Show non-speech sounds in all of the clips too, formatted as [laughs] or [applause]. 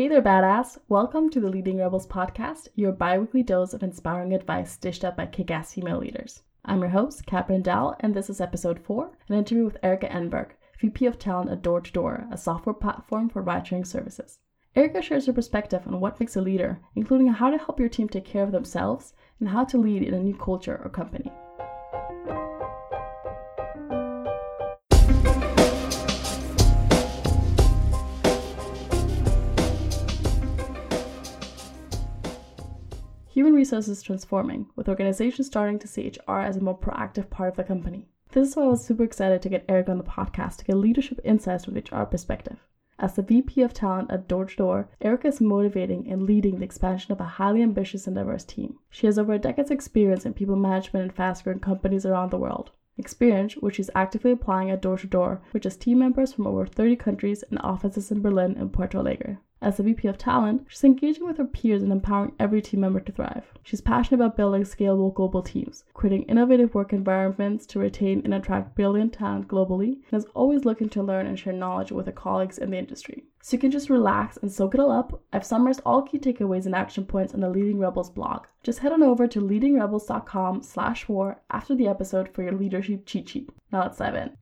Hey there, badass! Welcome to the Leading Rebels podcast, your bi weekly dose of inspiring advice dished up by kick ass female leaders. I'm your host, Catherine Dahl, and this is episode 4 an interview with Erica Enberg, VP of Talent at Door to Door, a software platform for ride services. Erica shares her perspective on what makes a leader, including how to help your team take care of themselves and how to lead in a new culture or company. Resources transforming, with organizations starting to see HR as a more proactive part of the company. This is why I was super excited to get Erica on the podcast to get leadership insights from HR perspective. As the VP of Talent at Door to Door, Erica is motivating and leading the expansion of a highly ambitious and diverse team. She has over a decade's experience in people management in fast growing companies around the world. Experience which she's actively applying at Door to Door, which has team members from over 30 countries and offices in Berlin and Porto Alegre. As the VP of Talent, she's engaging with her peers and empowering every team member to thrive. She's passionate about building scalable global teams, creating innovative work environments to retain and attract brilliant talent globally, and is always looking to learn and share knowledge with her colleagues in the industry. So you can just relax and soak it all up. I've summarized all key takeaways and action points on the Leading Rebels blog. Just head on over to leadingrebels.com slash war after the episode for your leadership cheat sheet. Now let's dive in.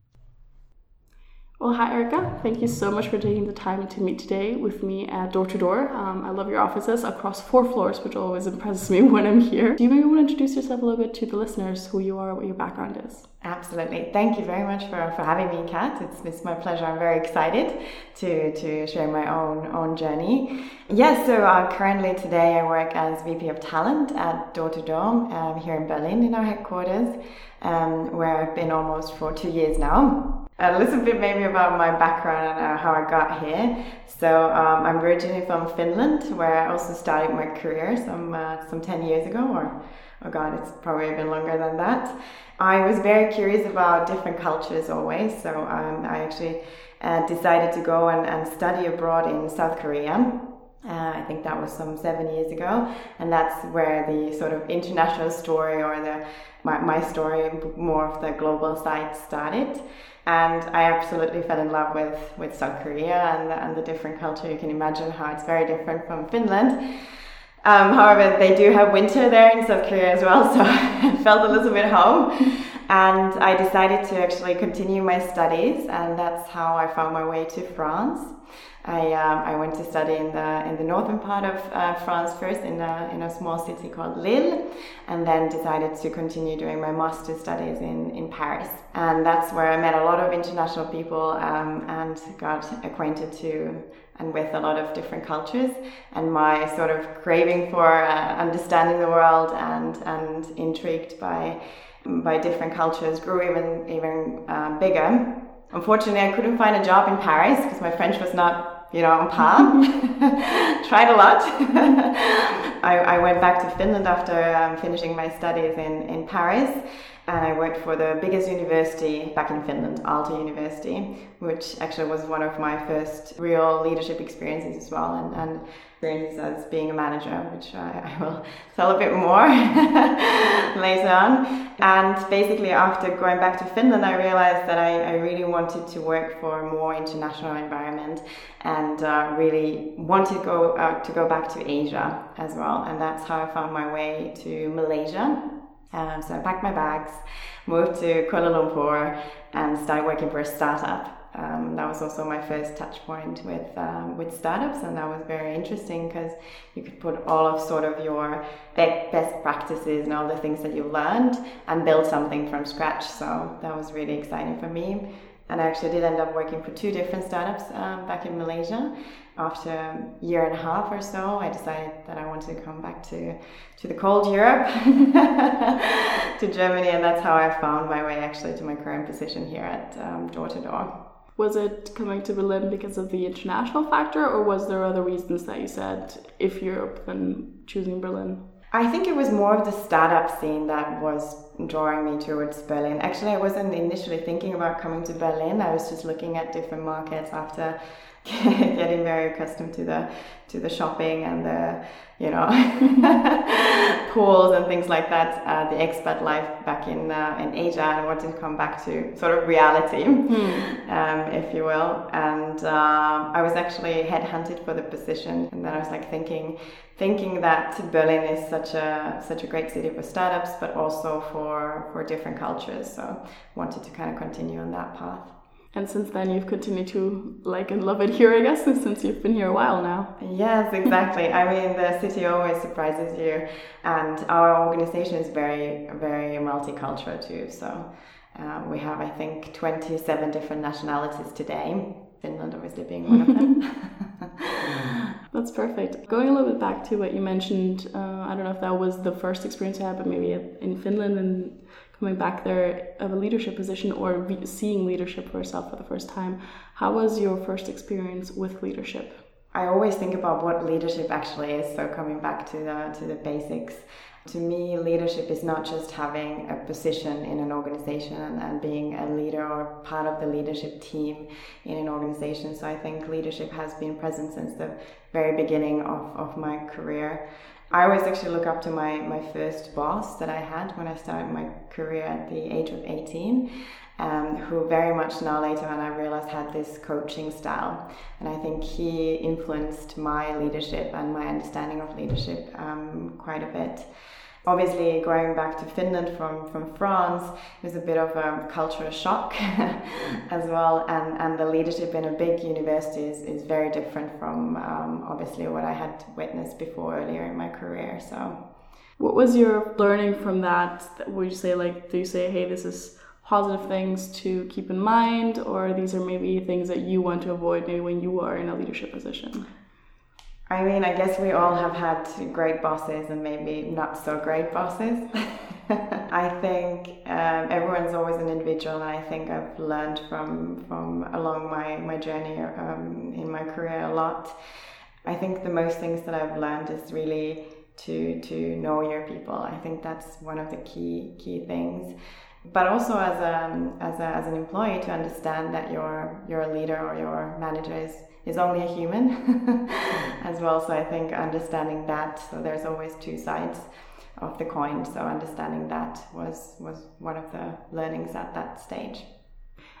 Well, hi, Erica. Thank you so much for taking the time to meet today with me at Door to Door. Um, I love your offices across four floors, which always impresses me [laughs] when I'm here. Do you maybe want to introduce yourself a little bit to the listeners, who you are, what your background is? Absolutely. Thank you very much for, for having me, Kat. It's, it's my pleasure. I'm very excited to, to share my own own journey. Yes, so uh, currently today I work as VP of Talent at Door to Door um, here in Berlin in our headquarters, um, where I've been almost for two years now a little bit maybe about my background and uh, how I got here. So um, I'm originally from Finland, where I also started my career some uh, some ten years ago, or oh god, it's probably been longer than that. I was very curious about different cultures always, so um, I actually uh, decided to go and, and study abroad in South Korea. Uh, I think that was some seven years ago, and that's where the sort of international story or the my, my story, more of the global side, started and I absolutely fell in love with, with South Korea and the, and the different culture. You can imagine how it's very different from Finland. Um, however, they do have winter there in South Korea as well, [laughs] so I felt a little bit home. And I decided to actually continue my studies, and that's how I found my way to France. I, uh, I went to study in the in the northern part of uh, France first in a, in a small city called Lille, and then decided to continue doing my master's studies in, in Paris. And that's where I met a lot of international people um, and got acquainted to and with a lot of different cultures. And my sort of craving for uh, understanding the world and and intrigued by by different cultures grew even even uh, bigger Unfortunately, I couldn't find a job in Paris because my French was not, you know, on par. [laughs] Tried a lot. [laughs] I, I, went back to Finland after um, finishing my studies in, in Paris and I worked for the biggest university back in Finland, Aalto University, which actually was one of my first real leadership experiences as well. And, and experiences as being a manager, which I, I will [laughs] tell a bit more [laughs] later on. And basically, after going back to Finland, I realized that I, I really wanted to work for a more international environment and uh, really wanted to go, uh, to go back to Asia as well. And that's how I found my way to Malaysia. Um, so I packed my bags, moved to Kuala Lumpur, and started working for a startup um, that was also my first touch point with um, with startups, and that was very interesting because you could put all of sort of your best practices and all the things that you learned and build something from scratch. So that was really exciting for me. And I actually did end up working for two different startups um, back in Malaysia. After a year and a half or so, I decided that I wanted to come back to, to the cold Europe, [laughs] to Germany, and that's how I found my way actually to my current position here at um, Door to Door. Was it coming to Berlin because of the international factor, or was there other reasons that you said if Europe then choosing Berlin? I think it was more of the startup scene that was drawing me towards Berlin. Actually, I wasn't initially thinking about coming to Berlin. I was just looking at different markets after [laughs] getting very accustomed to the to the shopping and the you know [laughs] pools and things like that. Uh, the expat life back in uh, in Asia, and wanted to come back to sort of reality, hmm. um, if you will. And uh, I was actually headhunted for the position, and then I was like thinking thinking that Berlin is such a such a great city for startups, but also for for different cultures. So wanted to kind of continue on that path. And since then, you've continued to like and love it here, I guess, since you've been here a while now. Yes, exactly. I mean, the city always surprises you, and our organization is very, very multicultural too. So um, we have, I think, 27 different nationalities today. Finland, obviously, being one of them. [laughs] [laughs] That's perfect. Going a little bit back to what you mentioned, uh, I don't know if that was the first experience you had, but maybe in Finland and coming back there of a leadership position or seeing leadership for yourself for the first time. How was your first experience with leadership? I always think about what leadership actually is. So coming back to the to the basics, to me, leadership is not just having a position in an organization and, being a leader or part of the leadership team in an organization. So I think leadership has been present since the very beginning of, of my career. I always actually look up to my, my first boss that I had when I started my career at the age of 18, um, who very much now later on I realized had this coaching style. And I think he influenced my leadership and my understanding of leadership um, quite a bit. Obviously, going back to Finland from, from France was a bit of a cultural shock [laughs] as well, and, and the leadership in a big university is, is very different from um, obviously what I had witnessed before earlier in my career. So, what was your learning from that? Would you say, like, do you say, hey, this is positive things to keep in mind, or these are maybe things that you want to avoid maybe when you are in a leadership position? I mean, I guess we all have had great bosses and maybe not so great bosses. [laughs] I think um, everyone's always an individual, and I think I've learned from from along my my journey um, in my career a lot. I think the most things that I've learned is really to to know your people. I think that's one of the key key things. But also as a as a, as an employee to understand that your your leader or your manager is is only a human [laughs] as well. So I think understanding that, so there's always two sides of the coin. So understanding that was was one of the learnings at that stage.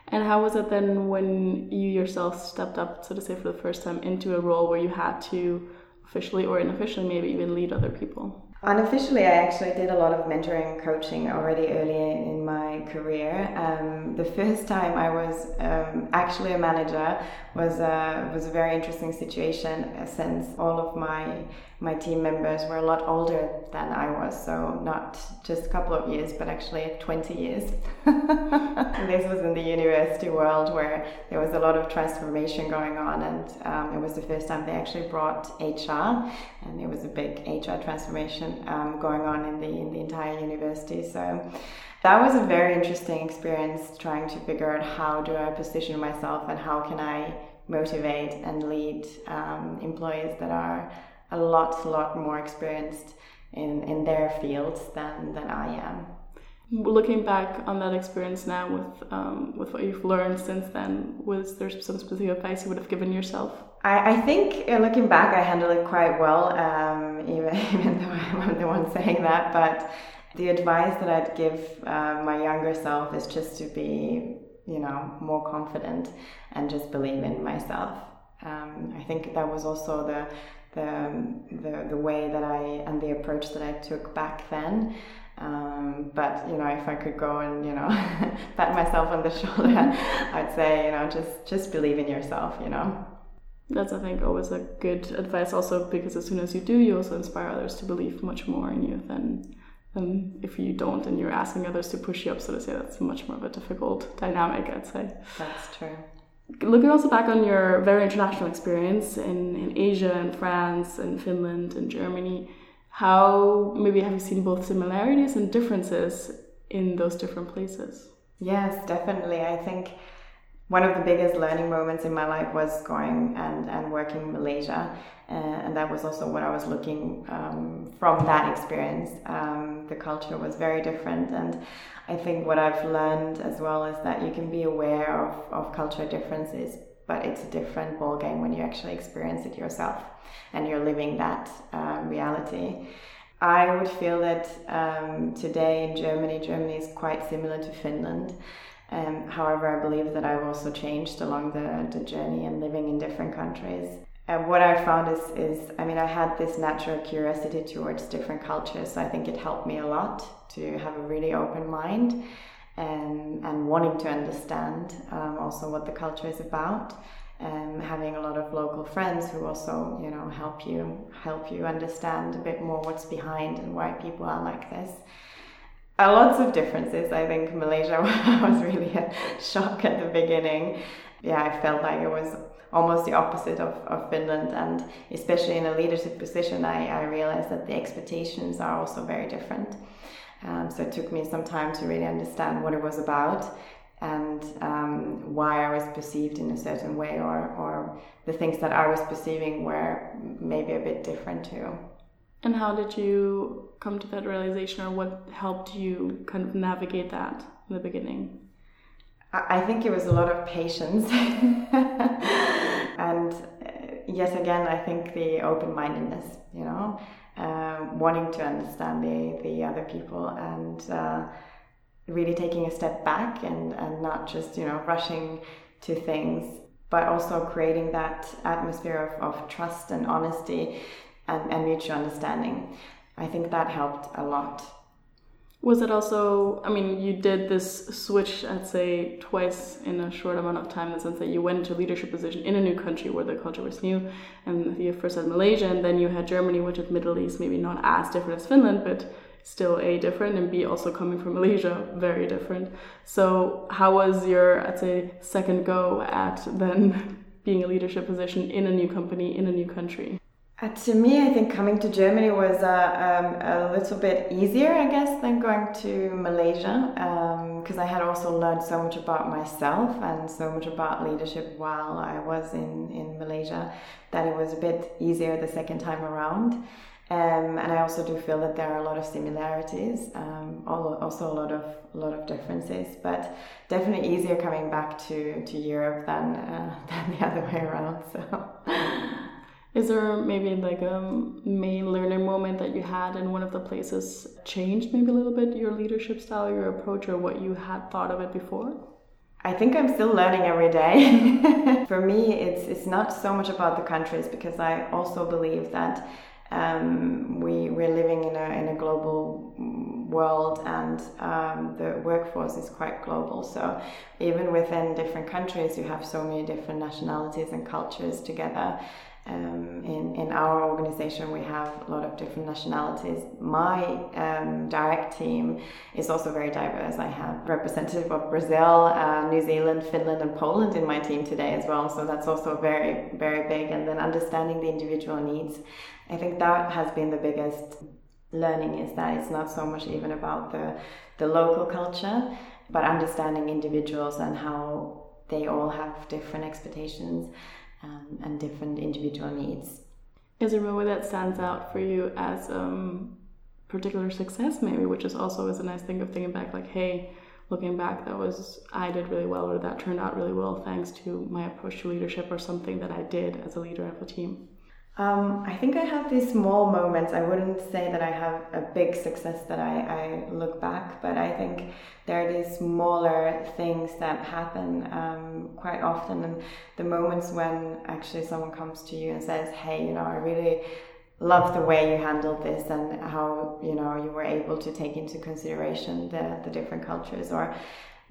And how was it then when you yourself stepped up, so to say, for the first time into a role where you had to officially or unofficially maybe even lead other people? Unofficially, I actually did a lot of mentoring coaching already earlier in my career. Um, the first time I was um, actually a manager was a, was a very interesting situation uh, since all of my my team members were a lot older than I was, so not just a couple of years, but actually 20 years. [laughs] this was in the university world where there was a lot of transformation going on, and um, it was the first time they actually brought HR, and it was a big HR transformation um, going on in the in the entire university. So that was a very interesting experience trying to figure out how do I position myself and how can I motivate and lead um, employees that are a lot, lot more experienced in, in their fields than, than I am. Looking back on that experience now with um, with what you've learned since then, was there some specific advice you would have given yourself? I, I think uh, looking back, I handled it quite well, um, [laughs] even, even though I'm the one saying that. But the advice that I'd give uh, my younger self is just to be, you know, more confident and just believe in myself. Um, I think that was also the the, the, the way that I and the approach that I took back then. Um, but you know, if I could go and you know [laughs] pat myself on the [laughs] shoulder, I'd say you know just just believe in yourself. You know. That's I think always a good advice. Also because as soon as you do, you also inspire others to believe much more in you than than if you don't and you're asking others to push you up. So to say, that's much more of a difficult dynamic. I'd say. That's true looking also back on your very international experience in, in Asia and France and Finland and Germany, how maybe have you seen both similarities and differences in those different places? Yes, definitely. I think one of the biggest learning moments in my life was going and, and working in Malaysia. Uh, and that was also what I was looking um, from that experience. Um, the culture was very different. And I think what I've learned as well is that you can be aware of, of cultural differences but it's a different ball game when you actually experience it yourself and you're living that uh, reality. I would feel that um, today in Germany, Germany is quite similar to Finland. Um, however, I believe that I've also changed along the, the journey and living in different countries. And what I found is, is, I mean, I had this natural curiosity towards different cultures. So I think it helped me a lot to have a really open mind and, and wanting to understand um, also what the culture is about and having a lot of local friends who also you know help you help you understand a bit more what's behind and why people are like this lots of differences. I think malaysia [laughs] was really a shock at the beginning. Yeah i felt like it was almost the opposite of, of finland. And especially in a leadership position I, I realized that the expectations are also very different. Um, so it took me some time to really understand what it was about and um, why I was perceived in a certain way, or, or the things that I was perceiving were maybe a bit different too. And how did you come to that realization, or what helped you kind of navigate that in the beginning? I think it was a lot of patience. [laughs] and uh, yes, again, I think the open mindedness, you know, uh, wanting to understand the, the other people and. Uh, really taking a step back and, and not just, you know, rushing to things, but also creating that atmosphere of, of trust and honesty and, and mutual understanding. I think that helped a lot. Was it also, I mean, you did this switch, I'd say, twice in a short amount of time, in the sense that you went into a leadership position in a new country where the culture was new, and you first had Malaysia, and then you had Germany, which is maybe not as different as Finland, but still a different and b also coming from malaysia very different so how was your i'd say second go at then [laughs] being a leadership position in a new company in a new country uh, to me, I think coming to Germany was uh, um, a little bit easier, I guess, than going to Malaysia, because um, I had also learned so much about myself and so much about leadership while I was in, in Malaysia that it was a bit easier the second time around. Um, and I also do feel that there are a lot of similarities, um, also a lot of a lot of differences, but definitely easier coming back to, to Europe than uh, [laughs] than the other way around. So, [laughs] is there maybe like a main learning moment that you had in one of the places changed maybe a little bit your leadership style, your approach, or what you had thought of it before? I think I'm still learning every day. [laughs] For me, it's it's not so much about the countries because I also believe that um, we we're living in a in a global world, and um, the workforce is quite global. So even within different countries, you have so many different nationalities and cultures together. Um, in, in our organization, we have a lot of different nationalities. My um, direct team is also very diverse. I have representative of Brazil, uh, New Zealand, Finland, and Poland in my team today as well. So that's also very, very big. And then understanding the individual needs I think that has been the biggest learning is that it's not so much even about the the local culture, but understanding individuals and how they all have different expectations um, and different individual needs. Is there a way that stands out for you as um, particular success, maybe, which is also is a nice thing of thinking back, like, hey, looking back, that was I did really well, or that turned out really well thanks to my approach to leadership, or something that I did as a leader of a team. Um, I think I have these small moments. I wouldn't say that I have a big success that I, I look back, but I think there are these smaller things that happen um, quite often. And the moments when actually someone comes to you and says, Hey, you know, I really love the way you handled this and how, you know, you were able to take into consideration the, the different cultures or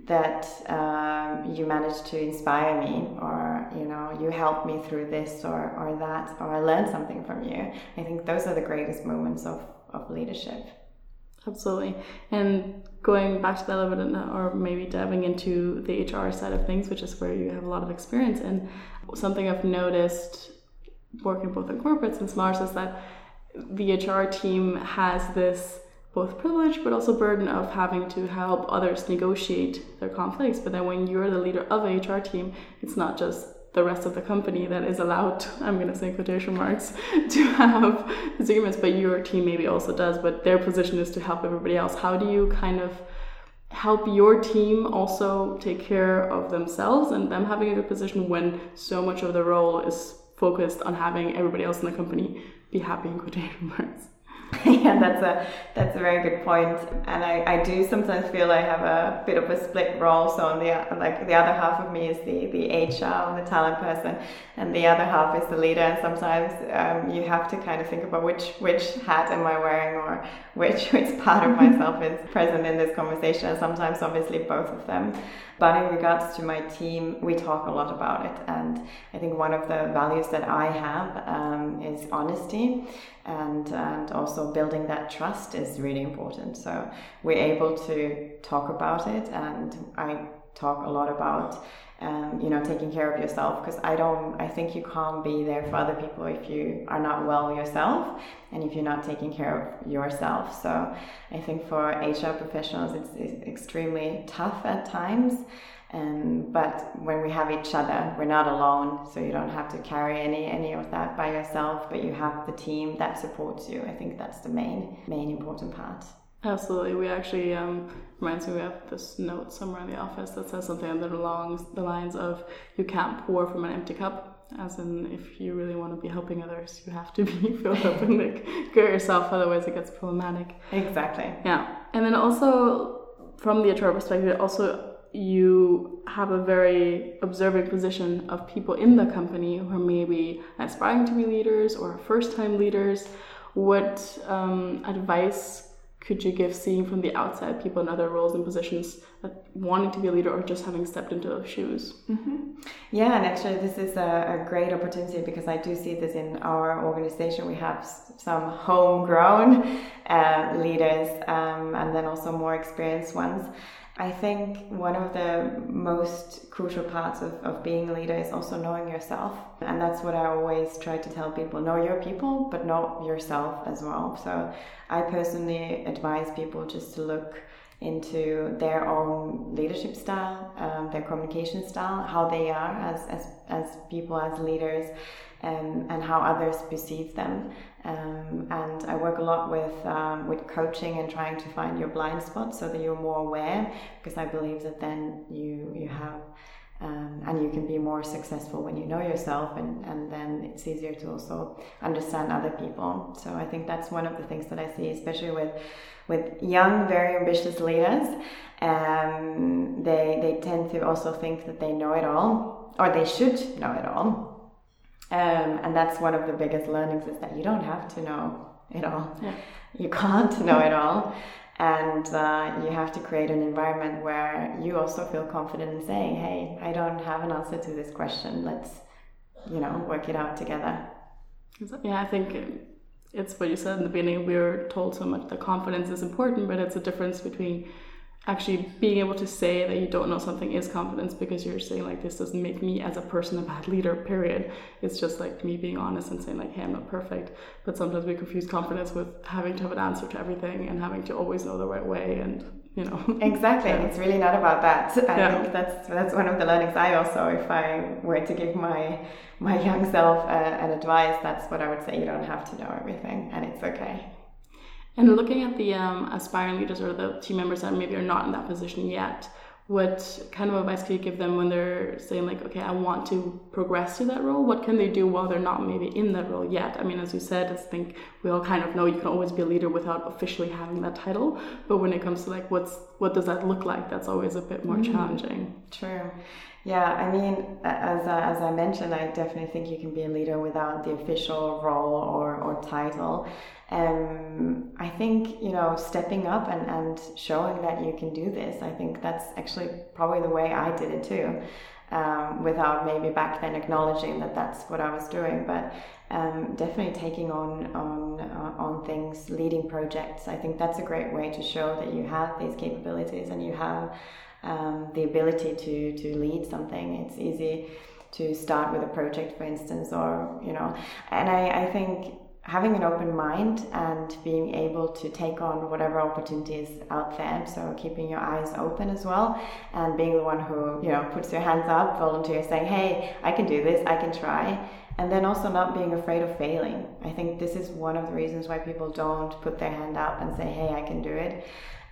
that um, you managed to inspire me or you know you helped me through this or, or that or i learned something from you. I think those are the greatest moments of, of leadership. Absolutely. And going back to that a little bit or maybe diving into the hr side of things which is where you have a lot of experience and something i've noticed working both in corporates and smarts is that the hr team has this both privilege but also burden of having to help others negotiate their conflicts. But then when you're the leader of a HR team, it's not just the rest of the company that is allowed, [laughs] I'm going to say quotation marks, [laughs] to have disagreements, but your team maybe also does, but their position is to help everybody else. How do you kind of help your team also take care of themselves and them having a good position when so much of the role is focused on having everybody else in the company be happy in quotation marks? [laughs] yeah, that's a that's a very good point. And I, I do sometimes feel I have a bit of a split role. So on the like the other half of me is the the HR, the talent person, and the other half is the leader. And sometimes um, you have to kind of think about which which hat am I wearing or which [laughs] which part of [laughs] myself is present in this conversation. And sometimes, obviously, both of them. But in regards to my team, we talk a lot about it. And I think one of the values that I have um, is honesty and, and also building that trust is really important. So we're able to talk about it, and I talk a lot about um, you know taking care of yourself because I don't I think you can't be there for other people if you are not well yourself and if you're not taking care of yourself. So I think for HR professionals it's, it's extremely tough at times. Um, but when we have each other, we're not alone, so you don't have to carry any any of that by yourself. But you have the team that supports you. I think that's the main main important part. Absolutely. We actually um, reminds me we have this note somewhere in the office that says something along the lines of "You can't pour from an empty cup." As in, if you really want to be helping others, you have to [laughs] be filled up and like good yourself. Otherwise, it gets problematic. Exactly. Yeah, and then also from the HR perspective, also you have a very observing position of people in the company who are maybe aspiring to be leaders or first-time leaders. What um, advice could you give seeing from the outside people in other roles and positions wanting to be a leader or just having stepped into those shoes? Mm-hmm. yeah and actually this is a, a, great opportunity because i do see this in our organization. We have some homegrown uh, leaders um, and then also more experienced ones I think one of the most crucial parts of, of being a leader is also knowing yourself. And that's what I always try to tell people know your people, but know yourself as well. So I personally advise people just to look into their own leadership style, um, their communication style, how they are as, as, as people, as leaders, um, and how others perceive them. Um, and I work a lot with um, with coaching and trying to find your blind spots so that you're more aware. Because I believe that then you you have um, and you can be more successful when you know yourself, and and then it's easier to also understand other people. So I think that's one of the things that I see, especially with with young, very ambitious leaders. Um, they they tend to also think that they know it all, or they should know it all um, and that's one of the biggest learnings is that you don't have to know it all. Yeah. [laughs] You can't know it all. And uh, you have to create an environment where you also feel confident in saying, hey, I don't have an answer to this question. Let's, you know, work it out together. Yeah, I think it's what you said in the beginning. We were told so much that confidence is important, but it's a difference between actually being able to say that you don't know something is confidence because you're saying like this doesn't make me as a person a bad leader period. It's just like me being honest and saying like hey i'm not perfect. But sometimes we confuse confidence with having to have an answer to everything and having to always know the right way and you know. [laughs] Exactly. Yeah. it's really not about that. I yeah. think that's that's one of the learnings i also if i were to give my my young self uh, an advice that's what i would say you don't have to know everything and it's okay and looking at the um, aspiring leaders or the team members that maybe are not in that position yet, what kind of advice can you give them when they're saying like, okay, I want to progress to that role? What can they do while they're not maybe in that role yet? I mean, as you said, I think we all kind of know you can always be a leader without officially having that title. But when it comes to like, what's what does that look like? That's always a bit more mm-hmm. challenging. True. Yeah, I mean, as, uh, as I mentioned, I definitely think you can be a leader without the official role or, or title. Um, I think, you know, stepping up and, and showing that you can do this, I think that's actually probably the way I did it too. Um, without maybe back then acknowledging that that's what I was doing, but um, definitely taking on on uh, on things, leading projects. I think that's a great way to show that you have these capabilities and you have um, the ability to to lead something. It's easy to start with a project, for instance, or you know, and I, I think having an open mind and being able to take on whatever opportunities out there. So keeping your eyes open as well and being the one who you know puts your hands up volunteer saying hey i can do this i can try. And then also not being afraid of failing. I think this is one of the reasons why people don't put their hand up and say hey i can do it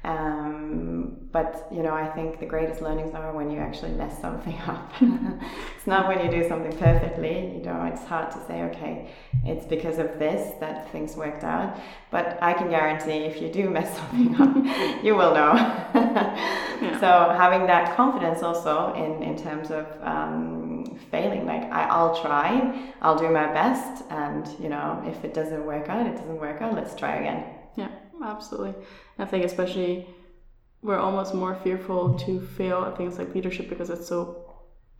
Um, but you know, I think the greatest learnings are when you actually mess something [laughs] up. it's not when you do something perfectly. You know, it's hard to say, okay, it's because of this that things worked out. But I can guarantee if you do mess [laughs] something up, you will know. yeah. So having that confidence also in in terms of um, failing, like I, I'll try, I'll do my best, and you know, if it doesn't work out, it doesn't work out. Let's try again. Yeah absolutely. I think especially we're almost more fearful to fail at things like leadership because it's so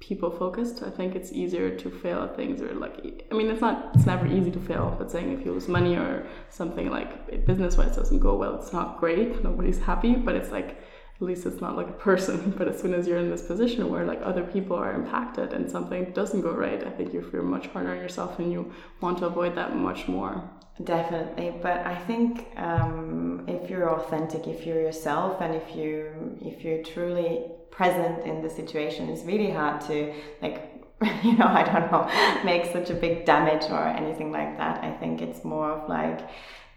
people focused. I think it's easier to fail at things or like I mean it's not it's never easy to fail, but saying if you lose money or something like business wise doesn't go well, it's not great. Nobody's happy, but it's like at least it's not like a person. [laughs] But as soon as you're in this position where like other people are impacted and something doesn't go right, I think you feel much harder on yourself and you want to avoid that much more. Definitely, but I think um, if you're authentic, if you're yourself, and if you if you're truly present in the situation, it's really hard to like [laughs] you know I don't know [laughs] make such a big damage or anything like that. I think it's more of like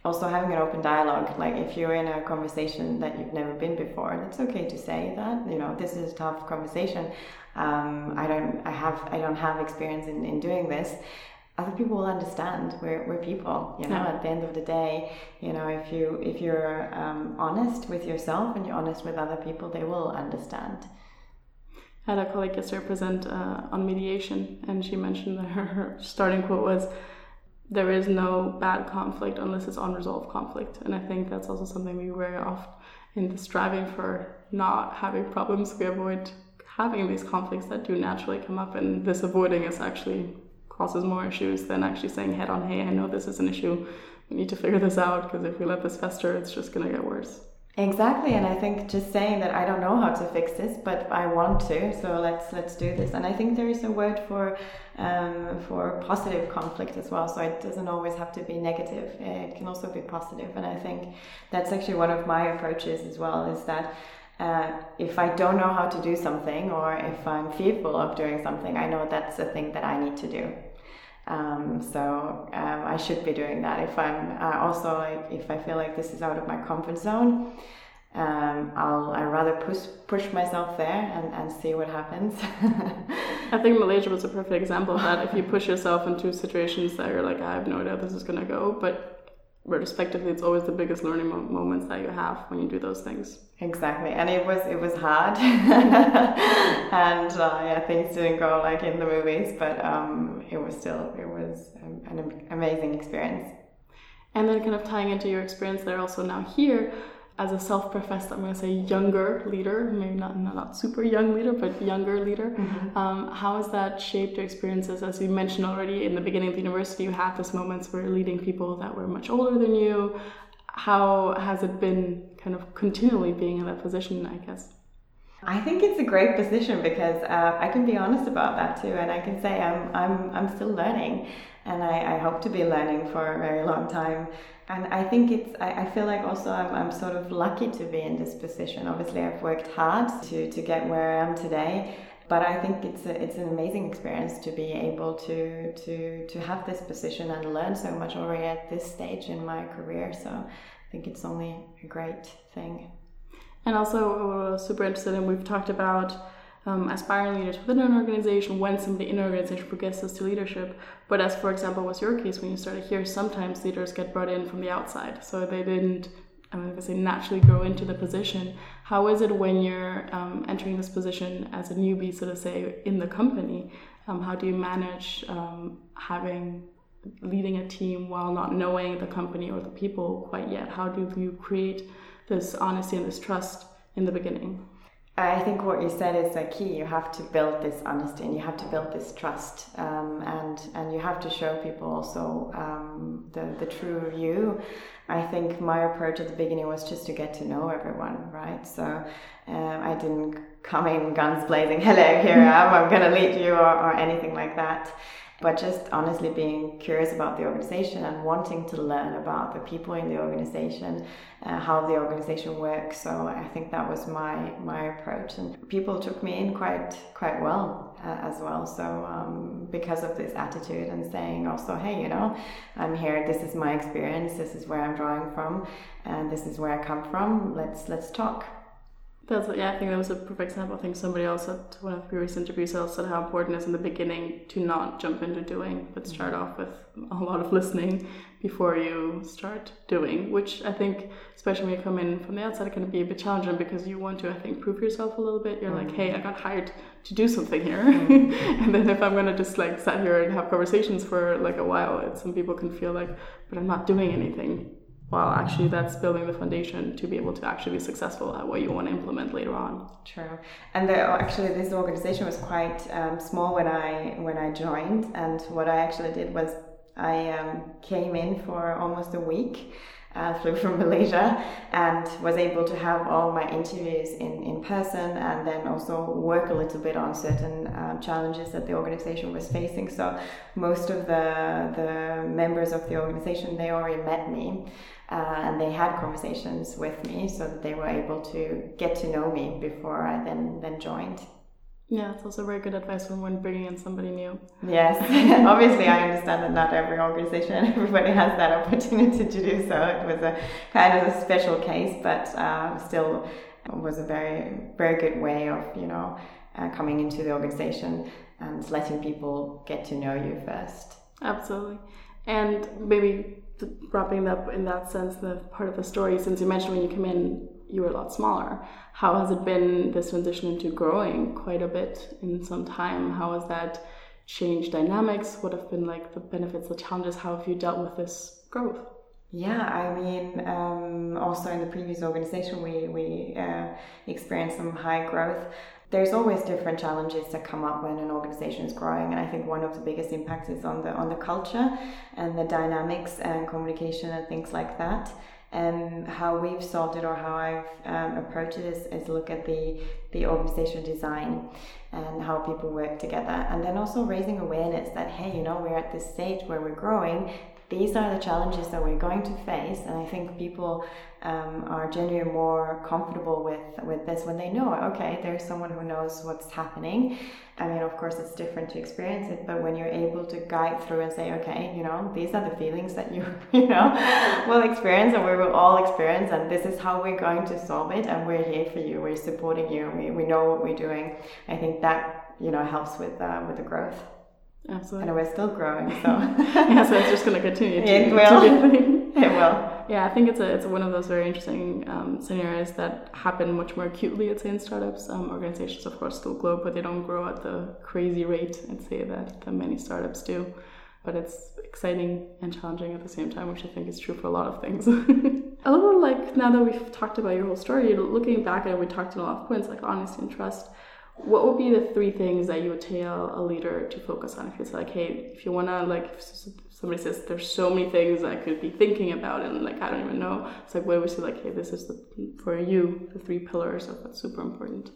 also having an open dialogue. Like if you're in a conversation that you've never been before, it's okay to say that you know this is a tough conversation. Um, I don't I have I don't have experience in, in doing this other people will understand we're, we're people you know yeah. at the end of the day you know if you if you're um, honest with yourself and you're honest with other people they will understand I had a colleague yesterday present uh, on mediation and she mentioned that her, her starting quote was there is no bad conflict unless it's unresolved conflict and i think that's also something we very often in the striving for not having problems we avoid having these conflicts that do naturally come up and this avoiding is actually causes more issues than actually saying head on, hey, I know this is an issue. We need to figure this out because if we let this fester, it's just going to get worse. Exactly, and I think just saying that I don't know how to fix this, but I want to, so let's let's do this. And I think there is a word for um, for positive conflict as well. So it doesn't always have to be negative; it can also be positive. And I think that's actually one of my approaches as well. Is that uh, if I don't know how to do something, or if I'm fearful of doing something, I know that's a thing that I need to do. Um, so um, I should be doing that. If I'm uh, also like if I feel like this is out of my comfort zone, um, I'll I rather push push myself there and, and see what happens. I think [laughs] Malaysia was a perfect example of that. If you push yourself into situations that you're like, I have no idea how this is gonna go, but retrospectively, it's always the biggest learning mo- moments that you have when you do those things. Exactly, and it was it was hard, [laughs] and uh, yeah, things didn't go like in the movies, but um, it was still it was an amazing experience. And then, kind of tying into your experience there, also now here, as a self-professed, I'm going to say younger leader, maybe not not super young leader, but younger leader. Mm-hmm. Um, how has that shaped your experiences? As you mentioned already, in the beginning of the university, you had those moments where leading people that were much older than you. How has it been, kind of continually being in that position? I guess. I think it's a great position because uh, I can be honest about that too, and I can say I'm I'm I'm still learning, and I, I hope to be learning for a very long time. And I think it's, I, I feel like also I'm, I'm sort of lucky to be in this position. Obviously, I've worked hard to, to get where I am today. But I think it's a, it's an amazing experience to be able to, to, to have this position and learn so much already at this stage in my career. So I think it's only a great thing. And also, uh, super interested and we've talked about um, aspiring leaders within an organization when somebody in an organization progresses to leadership. But as, for example, was your case when you started here, sometimes leaders get brought in from the outside. So they didn't, I'm going to say, naturally grow into the position. How is it when you're um, entering this position as a newbie, so to say, in the company? Um, how do you manage um, having leading a team while not knowing the company or the people quite yet? How do you create this honesty and this trust in the beginning? I think what you said is a key. You have to build this honesty and you have to build this trust, um, and and you have to show people also um, the the true you. I think my approach at the beginning was just to get to know everyone, right? So um, I didn't come in guns blazing, hello, here I am, I'm going to lead you, or, or anything like that but just honestly being curious about the organization and wanting to learn about the people in the organization, uh, how the organization works. So I think that was my my approach, and people took me in quite quite well uh, as well. So um, because of this attitude and saying also, hey, you know, I'm here. This is my experience. This is where I'm drawing from, and this is where I come from. Let's let's talk. That's yeah, I think that was a perfect example. I think somebody else at one of the previous interviews else said how important it is in the beginning to not jump into doing, but mm-hmm. start off with a lot of listening before you start doing. Which I think, especially when you come in from the outside, it can be a bit challenging because you want to, I think, prove yourself a little bit. You're mm-hmm. like, hey, I got hired to do something here, mm-hmm. [laughs] and then if I'm gonna just like sit here and have conversations for like a while, some people can feel like, but I'm not doing anything while actually that's building the foundation to be able to actually be successful at what you want to implement later on. True, and the, actually this organization was quite um, small when I when I joined, and what I actually did was I um, came in for almost a week. Uh, flew from Malaysia and was able to have all my interviews in, in person and then also work a little bit on certain um, challenges that the organization was facing. So most of the the members of the organization they already met me uh, and they had conversations with me so that they were able to get to know me before I then then joined. Yeah, it's also very good advice when bringing in somebody new. Yes, [laughs] obviously, I understand that not every organization and [laughs] everybody has that opportunity to do so. It was a kind of a special case, but uh, still was a very very good way of you know uh, coming into the organization and letting people get to know you first. Absolutely, and maybe wrapping up in that sense the part of the story since you mentioned when you come in you were a lot smaller. How has it been this transition into growing quite a bit in some time? How has that changed dynamics? What have been like the benefits the challenges? How have you dealt with this growth? Yeah, I mean, um, also in the previous organization, we we uh, experienced some high growth, there's always different challenges that come up when an organization is growing and i think one of the biggest impacts is on the on the culture and the dynamics and communication and things like that. And how we've solved it or how I've um, approached it is, is look at the the organization design and how people work together. And then also raising awareness that hey you know we're at this stage where we're growing these are the challenges that we're going to face and i think people um, are generally more comfortable with with this when they know okay there's someone who knows what's happening. I mean of course it's different to experience it but when you're able to guide through and say okay you know these are the feelings that you [laughs] you know will experience and we will all experience and this is how we're going to solve it and we're here for you we're supporting you we, we know what we're doing i think that you know helps with uh, with the growth Absolutely. And we're still growing, so [laughs] yeah, so it's just going to continue. [laughs] It will. [laughs] it will. Yeah, I think it's a it's one of those very interesting um, scenarios that happen much more acutely, I'd say, in startups. Um, organizations, of course, still grow, but they don't grow at the crazy rate, I'd say, that, that many startups do. But it's exciting and challenging at the same time, which I think is true for a lot of things. a little like now that we've talked about your whole story, looking back at it, we talked on a lot of points like honesty and trust what would be the three things that you would tell a leader to focus on? If it's like hey if you want to like somebody says there's so many things i could be thinking about and like i don't even know it's like where we say like hey this is the for you the three pillars of what's super important?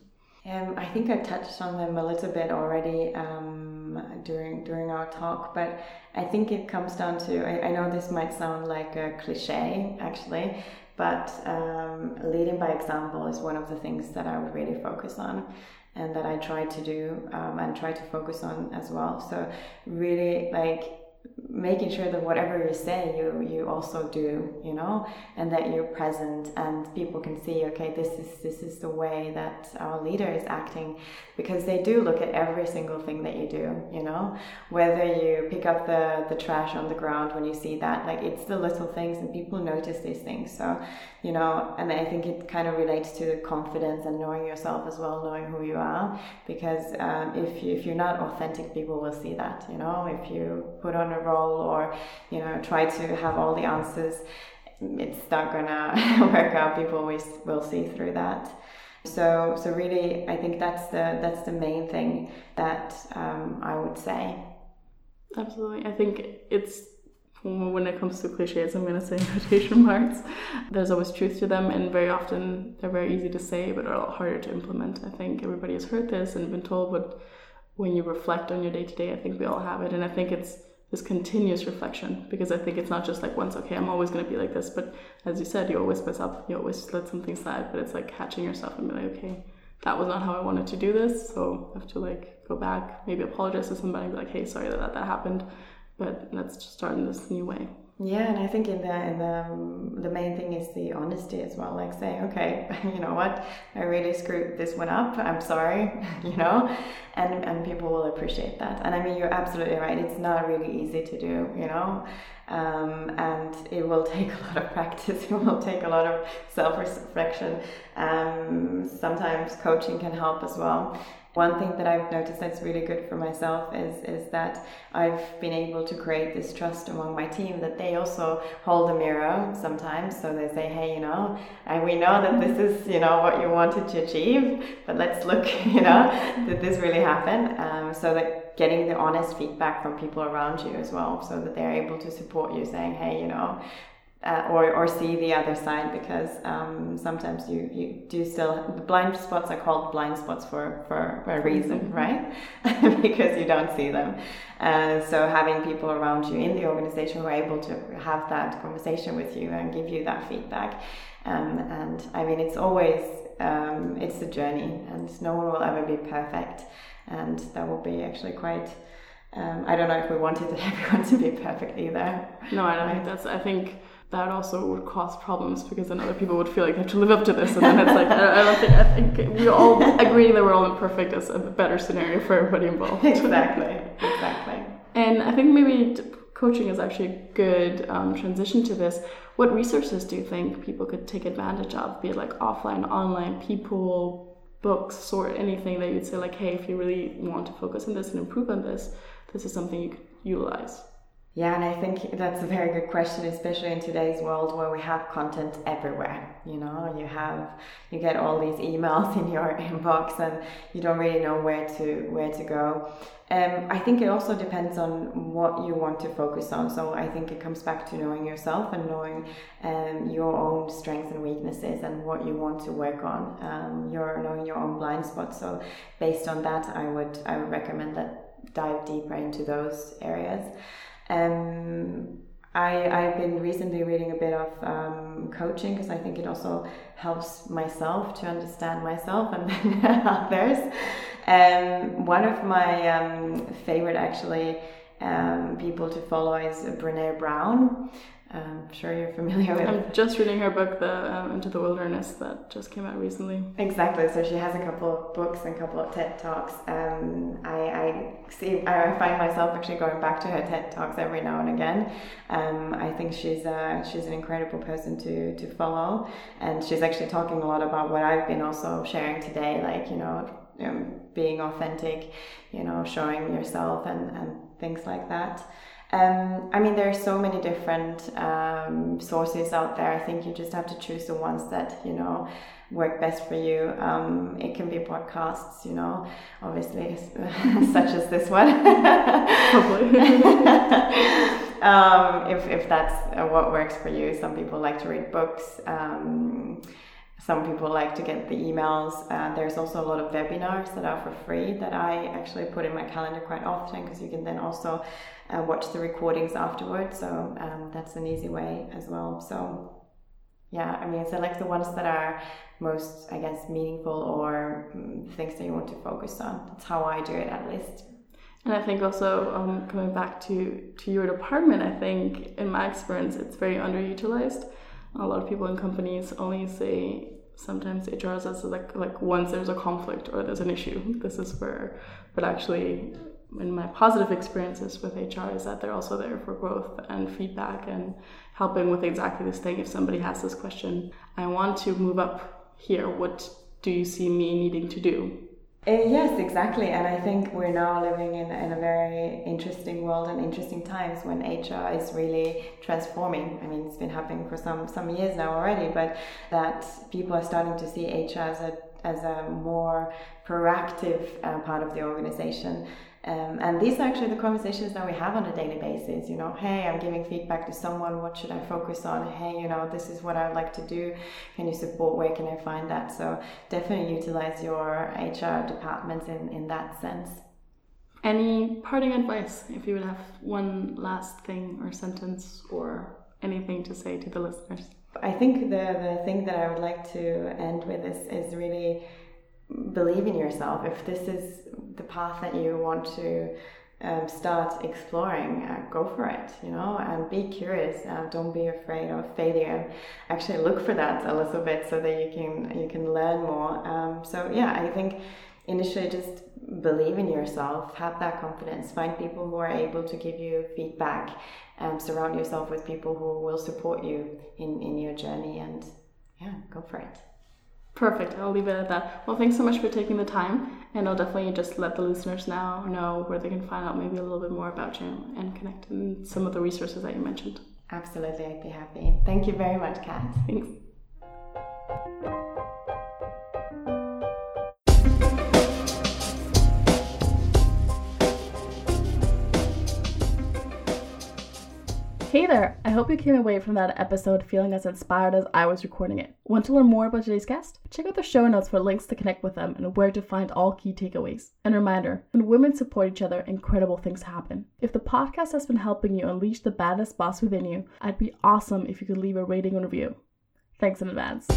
Um, I think I touched on them a little bit already um, during during our talk, but I think it comes down to I, I know this might sound like a cliche actually, but um, leading by example is one of the things that I would really focus on and that I try to do um, and try to focus on as well. So really like making sure that whatever you say you you also do you know and that you're present and people can see okay this is this is the way that our leader is acting. Because they do look at every single thing that you do you know? Whether you pick up the the trash on the ground when you see that like it's the little things and people notice these things. So you know and i think it kind of relates to the confidence and knowing yourself as well knowing who you are. Because um, if you, if you're not authentic people will see that you know? If you put on a role or you know try to have all the answers it's not gonna [laughs] work out. People will, will see through that. So so really i think that's the that's the main thing that um, i would say. Absolutely. I think it's when it comes to cliches, I'm going to say [laughs] quotation marks. There's always truth to them, and very often they're very easy to say, but are a lot harder to implement. I think everybody has heard this and been told, but when you reflect on your day to day, I think we all have it, and I think it's this continuous reflection because I think it's not just like once, okay, I'm always going to be like this, but as you said, you always mess up, you always let something slide, but it's like catching yourself and be like, okay, that was not how I wanted to do this, so I have to like go back, maybe apologize to somebody, be like, hey, sorry that that, that happened but let's just start in this new way. Yeah, and I think in the in the um, the main thing is the honesty as well. Like saying, okay, [laughs] you know what, I really screwed this one up. I'm sorry, [laughs] you know, and and people will appreciate that. And I mean, you're absolutely right. It's not really easy to do, you know, um, and it will [laughs] take a lot of practice. It will take a lot of self reflection. Um, sometimes coaching can help as well. One thing that I've noticed that's really good for myself is is that I've been able to create this trust among my team that they also hold a mirror sometimes. So they say, hey, you know, and we know that this is you know what you wanted to achieve, but let's look, [laughs] you know, did this really happen? Um, so that getting the honest feedback from people around you as well, so that they're able to support you, saying, hey, you know, uh, or, or see the other side because um, sometimes you, you do still the blind spots are called blind spots for, for a reason right? [laughs] Because you don't see them. Uh, so having people around you in the organization who are able to have that conversation with you and give you that feedback um, and I mean it's always um, it's a journey and no one will ever be perfect. And that will be actually quite um, I don't know if we wanted [laughs] everyone to be perfect either. No I don't think that's I think that also would cause problems because then other people would feel like they have to live up to this, and then it's like I, don't think I think we all agree that we're all imperfect is a better scenario for everybody involved. [laughs] Exactly, exactly. And I think maybe coaching is actually a good um, transition to this. What resources do you think people could take advantage of, be it like offline, online, people, books, or anything that you'd say like, hey, if you really want to focus on this and improve on this, this is something you could utilize. Yeah, and I think that's a very good question, especially in today's world where we have content everywhere. You know, you have you get all these emails [laughs] in your inbox, and you don't really know where to where to go. Um, I think it also depends on what you want to focus on. So I think it comes back to knowing yourself and knowing um, your own strengths and weaknesses and what you want to work on. Um, your knowing your own blind spots. So based on that, I would I would recommend that dive deeper into those areas. Um, I, I've been recently reading a bit of um, coaching because I think it also helps myself to understand myself and then [laughs] others. Um, one of my um, favorite, actually, um, people to follow is Brene Brown. I'm sure you're familiar with. I'm just reading her book, The um, Into the Wilderness, that just came out recently. Exactly. So she has a couple of books and a couple of TED talks. Um, I, I see. I find myself actually going back to her TED talks every now and again. Um, I think she's a, she's an incredible person to to follow, and she's actually talking a lot about what I've been also sharing today, like you know. Um, being authentic, you know, showing yourself and, and things like that. Um, I mean, there are so many different um, sources out there. I think you just have to choose the ones that you know work best for you. Um, it can be podcasts, you know, obviously, [laughs] such as this one. [laughs] um, if, if that's uh, what works for you. Some people like to read books. Some people like to get the emails. Uh, there's also a lot of webinars that are for free that I actually put in my calendar quite often because you can then also uh, watch the recordings afterwards. So um, that's an easy way as well. So yeah, I mean, select the ones that are most, I guess, meaningful or um, things that you want to focus on. That's how I do it at least. And I think also um, coming back to to your department, I think in my experience, it's very underutilized. A lot of people in companies only say sometimes HR says like like once there's a conflict or there's an issue, this is where, but actually in my positive experiences with HR is that they're also there for growth and feedback and helping with exactly this thing. If somebody has this question, I want to move up here. What do you see me needing to do? Uh, yes, exactly. And I think we're now living in, in a very interesting world and interesting times when HR is really transforming. I mean, it's been happening for some, some years now already, but that people are starting to see HR as a as a more proactive uh, part of the organization. Um, and these are actually the conversations that we have on a daily basis. You know, hey, I'm giving feedback to someone. What should I focus on? Hey, you know, this is what I would like to do. Can you support? Where can I find that? So definitely utilize your HR departments in, in that sense. Any parting advice, if you would have one last thing or sentence or anything to say to the listeners? I think the, the thing that I would like to end with is, is really believe in yourself. If this is the path that you want to um, start exploring, uh, go for it, you know, and be curious. Uh, don't be afraid of failure. Actually, look for that a little bit so that you can you can learn more. Um, so yeah, I think initially just believe in yourself, have that confidence, find people who are able to give you feedback, um, surround yourself with people who will support you in in your journey, and yeah, go for it. Perfect. I'll leave it at that. Well, thanks so much for taking the time, and I'll definitely just let the listeners now know where they can find out maybe a little bit more about you and connect in some of the resources that you mentioned. Absolutely, I'd be happy. Thank you very much, Kat. Thanks. Hey there! I hope you came away from that episode feeling as inspired as I was recording it. Want to learn more about today's guest? Check out the show notes for links to connect with them and where to find all key takeaways. And reminder when women support each other, incredible things happen. If the podcast has been helping you unleash the baddest boss within you, I'd be awesome if you could leave a rating and review. Thanks in advance.